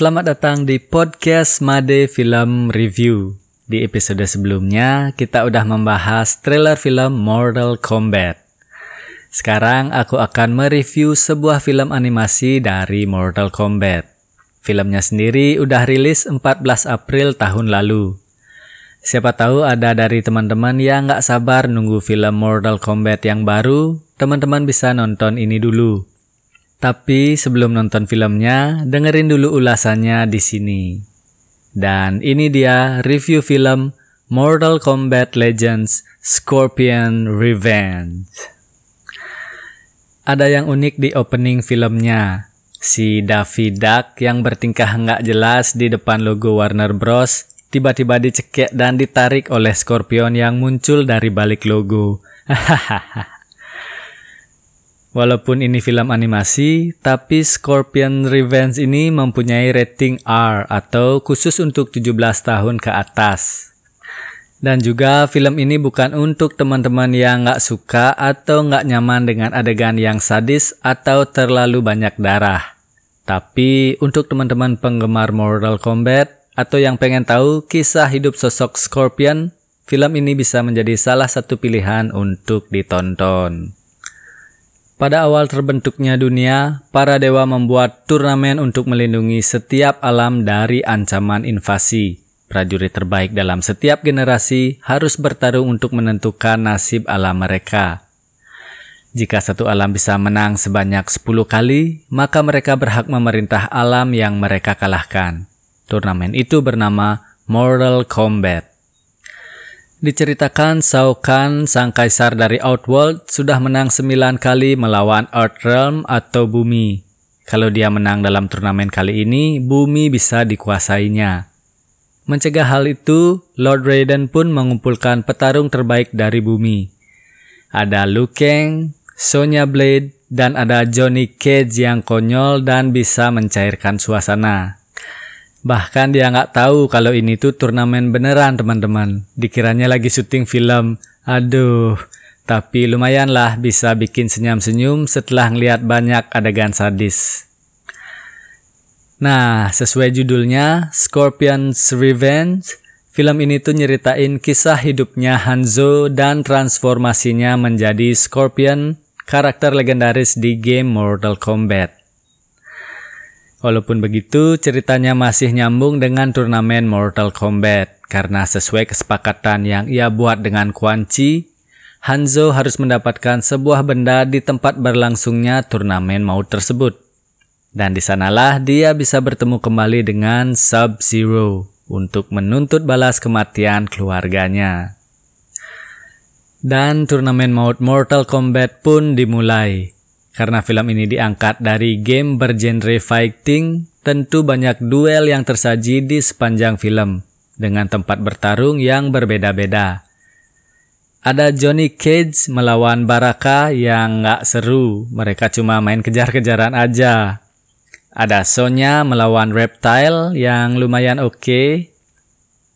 Selamat datang di podcast Made Film Review. Di episode sebelumnya, kita udah membahas trailer film Mortal Kombat. Sekarang aku akan mereview sebuah film animasi dari Mortal Kombat. Filmnya sendiri udah rilis 14 April tahun lalu. Siapa tahu ada dari teman-teman yang nggak sabar nunggu film Mortal Kombat yang baru, teman-teman bisa nonton ini dulu. Tapi sebelum nonton filmnya, dengerin dulu ulasannya di sini. Dan ini dia review film Mortal Kombat Legends Scorpion Revenge. Ada yang unik di opening filmnya. Si Daffy Duck yang bertingkah nggak jelas di depan logo Warner Bros. tiba-tiba dicekek dan ditarik oleh Scorpion yang muncul dari balik logo. Hahaha. Walaupun ini film animasi, tapi Scorpion Revenge ini mempunyai rating R atau khusus untuk 17 tahun ke atas. Dan juga film ini bukan untuk teman-teman yang nggak suka atau nggak nyaman dengan adegan yang sadis atau terlalu banyak darah. Tapi untuk teman-teman penggemar Mortal Kombat atau yang pengen tahu kisah hidup sosok Scorpion, film ini bisa menjadi salah satu pilihan untuk ditonton. Pada awal terbentuknya dunia, para dewa membuat turnamen untuk melindungi setiap alam dari ancaman invasi. Prajurit terbaik dalam setiap generasi harus bertarung untuk menentukan nasib alam mereka. Jika satu alam bisa menang sebanyak 10 kali, maka mereka berhak memerintah alam yang mereka kalahkan. Turnamen itu bernama Mortal Kombat. Diceritakan Shao Kahn, sang kaisar dari Outworld, sudah menang 9 kali melawan Earthrealm atau bumi. Kalau dia menang dalam turnamen kali ini, bumi bisa dikuasainya. Mencegah hal itu, Lord Raiden pun mengumpulkan petarung terbaik dari bumi. Ada Liu Kang, Sonya Blade, dan ada Johnny Cage yang konyol dan bisa mencairkan suasana. Bahkan dia nggak tahu kalau ini tuh turnamen beneran teman-teman. Dikiranya lagi syuting film. Aduh, tapi lumayan lah bisa bikin senyum-senyum setelah ngeliat banyak adegan sadis. Nah, sesuai judulnya, Scorpion's Revenge, film ini tuh nyeritain kisah hidupnya Hanzo dan transformasinya menjadi Scorpion, karakter legendaris di game Mortal Kombat. Walaupun begitu, ceritanya masih nyambung dengan turnamen Mortal Kombat karena sesuai kesepakatan yang ia buat dengan Quan Chi, Hanzo harus mendapatkan sebuah benda di tempat berlangsungnya turnamen maut tersebut. Dan di sanalah dia bisa bertemu kembali dengan Sub-Zero untuk menuntut balas kematian keluarganya. Dan turnamen maut Mortal Kombat pun dimulai. Karena film ini diangkat dari game bergenre fighting, tentu banyak duel yang tersaji di sepanjang film, dengan tempat bertarung yang berbeda-beda. Ada Johnny Cage melawan Baraka yang nggak seru, mereka cuma main kejar-kejaran aja. Ada Sonya melawan Reptile yang lumayan oke. Okay.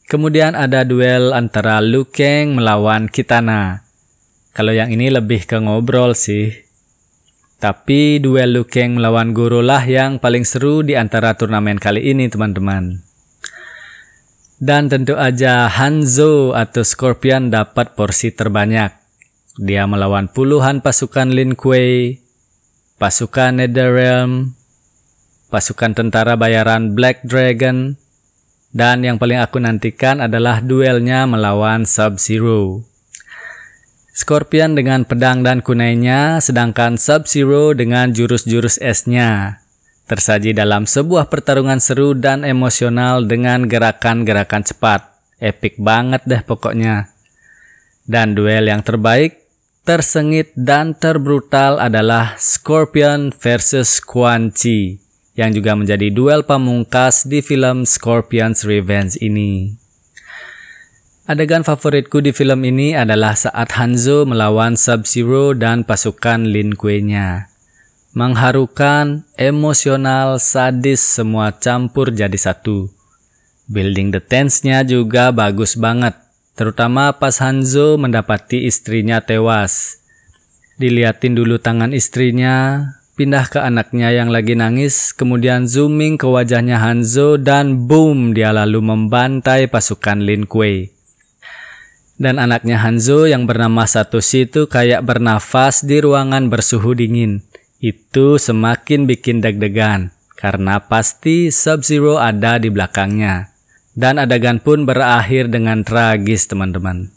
Kemudian ada duel antara Liu Kang melawan Kitana. Kalau yang ini lebih ke ngobrol sih. Tapi duel Liu Kang melawan Goro lah yang paling seru di antara turnamen kali ini teman-teman. Dan tentu aja Hanzo atau Scorpion dapat porsi terbanyak. Dia melawan puluhan pasukan Lin Kuei, pasukan Netherrealm, pasukan tentara bayaran Black Dragon, dan yang paling aku nantikan adalah duelnya melawan Sub-Zero. Scorpion dengan pedang dan kunainya, sedangkan Sub-Zero dengan jurus-jurus esnya. Tersaji dalam sebuah pertarungan seru dan emosional dengan gerakan-gerakan cepat. Epic banget deh pokoknya. Dan duel yang terbaik, tersengit dan terbrutal adalah Scorpion versus Quan Chi, yang juga menjadi duel pamungkas di film Scorpion's Revenge ini. Adegan favoritku di film ini adalah saat Hanzo melawan Sub-Zero dan pasukan Lin Kuei-nya. Mengharukan, emosional, sadis semua campur jadi satu. Building the tense-nya juga bagus banget, terutama pas Hanzo mendapati istrinya tewas. Diliatin dulu tangan istrinya, pindah ke anaknya yang lagi nangis, kemudian zooming ke wajahnya Hanzo dan boom dia lalu membantai pasukan Lin Kuei. Dan anaknya Hanzo yang bernama Satoshi itu kayak bernafas di ruangan bersuhu dingin. Itu semakin bikin deg-degan, karena pasti Sub-Zero ada di belakangnya. Dan adegan pun berakhir dengan tragis teman-teman.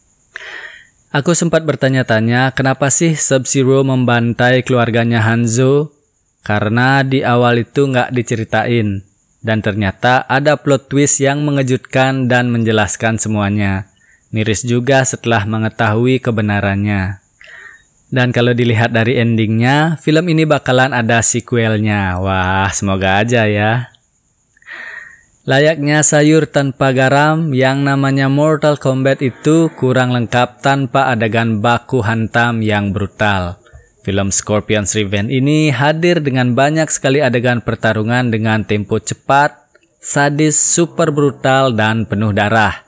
Aku sempat bertanya-tanya kenapa sih Sub-Zero membantai keluarganya Hanzo? Karena di awal itu nggak diceritain. Dan ternyata ada plot twist yang mengejutkan dan menjelaskan semuanya. Miris juga setelah mengetahui kebenarannya. Dan kalau dilihat dari endingnya, film ini bakalan ada sequelnya. Wah, semoga aja ya. Layaknya sayur tanpa garam yang namanya Mortal Kombat itu kurang lengkap tanpa adegan baku hantam yang brutal. Film Scorpion's Revenge ini hadir dengan banyak sekali adegan pertarungan dengan tempo cepat, sadis, super brutal, dan penuh darah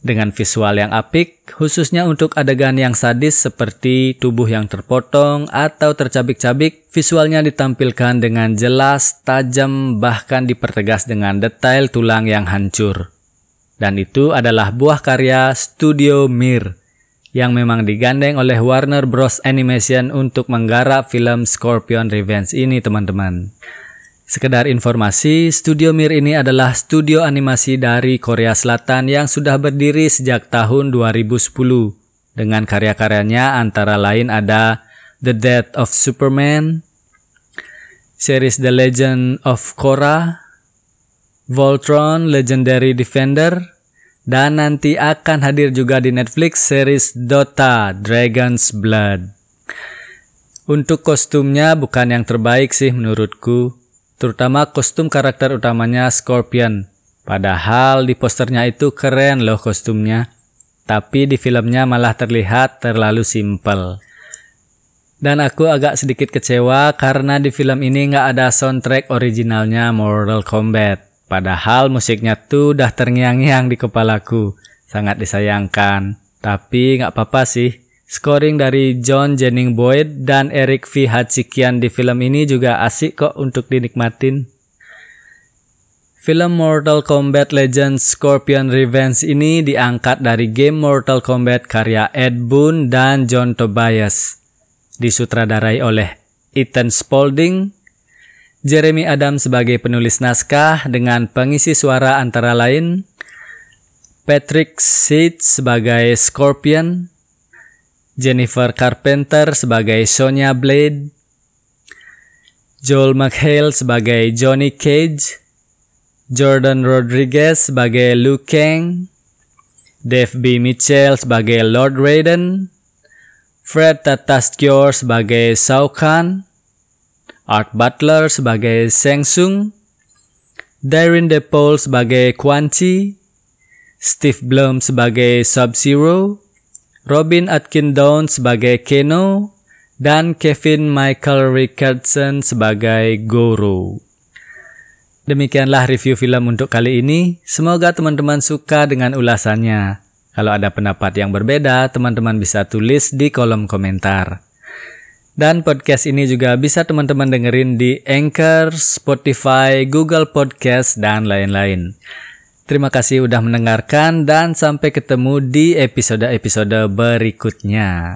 dengan visual yang apik, khususnya untuk adegan yang sadis seperti tubuh yang terpotong atau tercabik-cabik, visualnya ditampilkan dengan jelas, tajam, bahkan dipertegas dengan detail tulang yang hancur. Dan itu adalah buah karya Studio Mir yang memang digandeng oleh Warner Bros. Animation untuk menggarap film Scorpion Revenge ini teman-teman. Sekedar informasi, Studio Mir ini adalah studio animasi dari Korea Selatan yang sudah berdiri sejak tahun 2010. Dengan karya-karyanya antara lain ada The Death of Superman, series The Legend of Korra, Voltron Legendary Defender, dan nanti akan hadir juga di Netflix series Dota Dragon's Blood. Untuk kostumnya bukan yang terbaik sih menurutku terutama kostum karakter utamanya Scorpion. Padahal di posternya itu keren loh kostumnya, tapi di filmnya malah terlihat terlalu simpel. Dan aku agak sedikit kecewa karena di film ini nggak ada soundtrack originalnya Mortal Kombat. Padahal musiknya tuh udah terngiang-ngiang di kepalaku. Sangat disayangkan. Tapi nggak apa-apa sih. Scoring dari John Jennings Boyd dan Eric V. Hatsikian di film ini juga asik kok untuk dinikmatin. Film Mortal Kombat Legends Scorpion Revenge ini diangkat dari game Mortal Kombat karya Ed Boon dan John Tobias. Disutradarai oleh Ethan Spaulding, Jeremy Adams sebagai penulis naskah dengan pengisi suara antara lain Patrick Seed sebagai Scorpion, Jennifer Carpenter sebagai Sonya Blade, Joel McHale sebagai Johnny Cage, Jordan Rodriguez sebagai Liu Kang, Dave B. Mitchell sebagai Lord Raiden, Fred Tatasciore sebagai Shao Kahn, Art Butler sebagai Shang Tsung, Darren DePaul sebagai Quan Chi, Steve Blum sebagai Sub-Zero, Robin Atkinson sebagai Keno, dan Kevin Michael Richardson sebagai Goro. Demikianlah review film untuk kali ini. Semoga teman-teman suka dengan ulasannya. Kalau ada pendapat yang berbeda, teman-teman bisa tulis di kolom komentar. Dan podcast ini juga bisa teman-teman dengerin di Anchor, Spotify, Google Podcast, dan lain-lain. Terima kasih udah mendengarkan dan sampai ketemu di episode-episode berikutnya.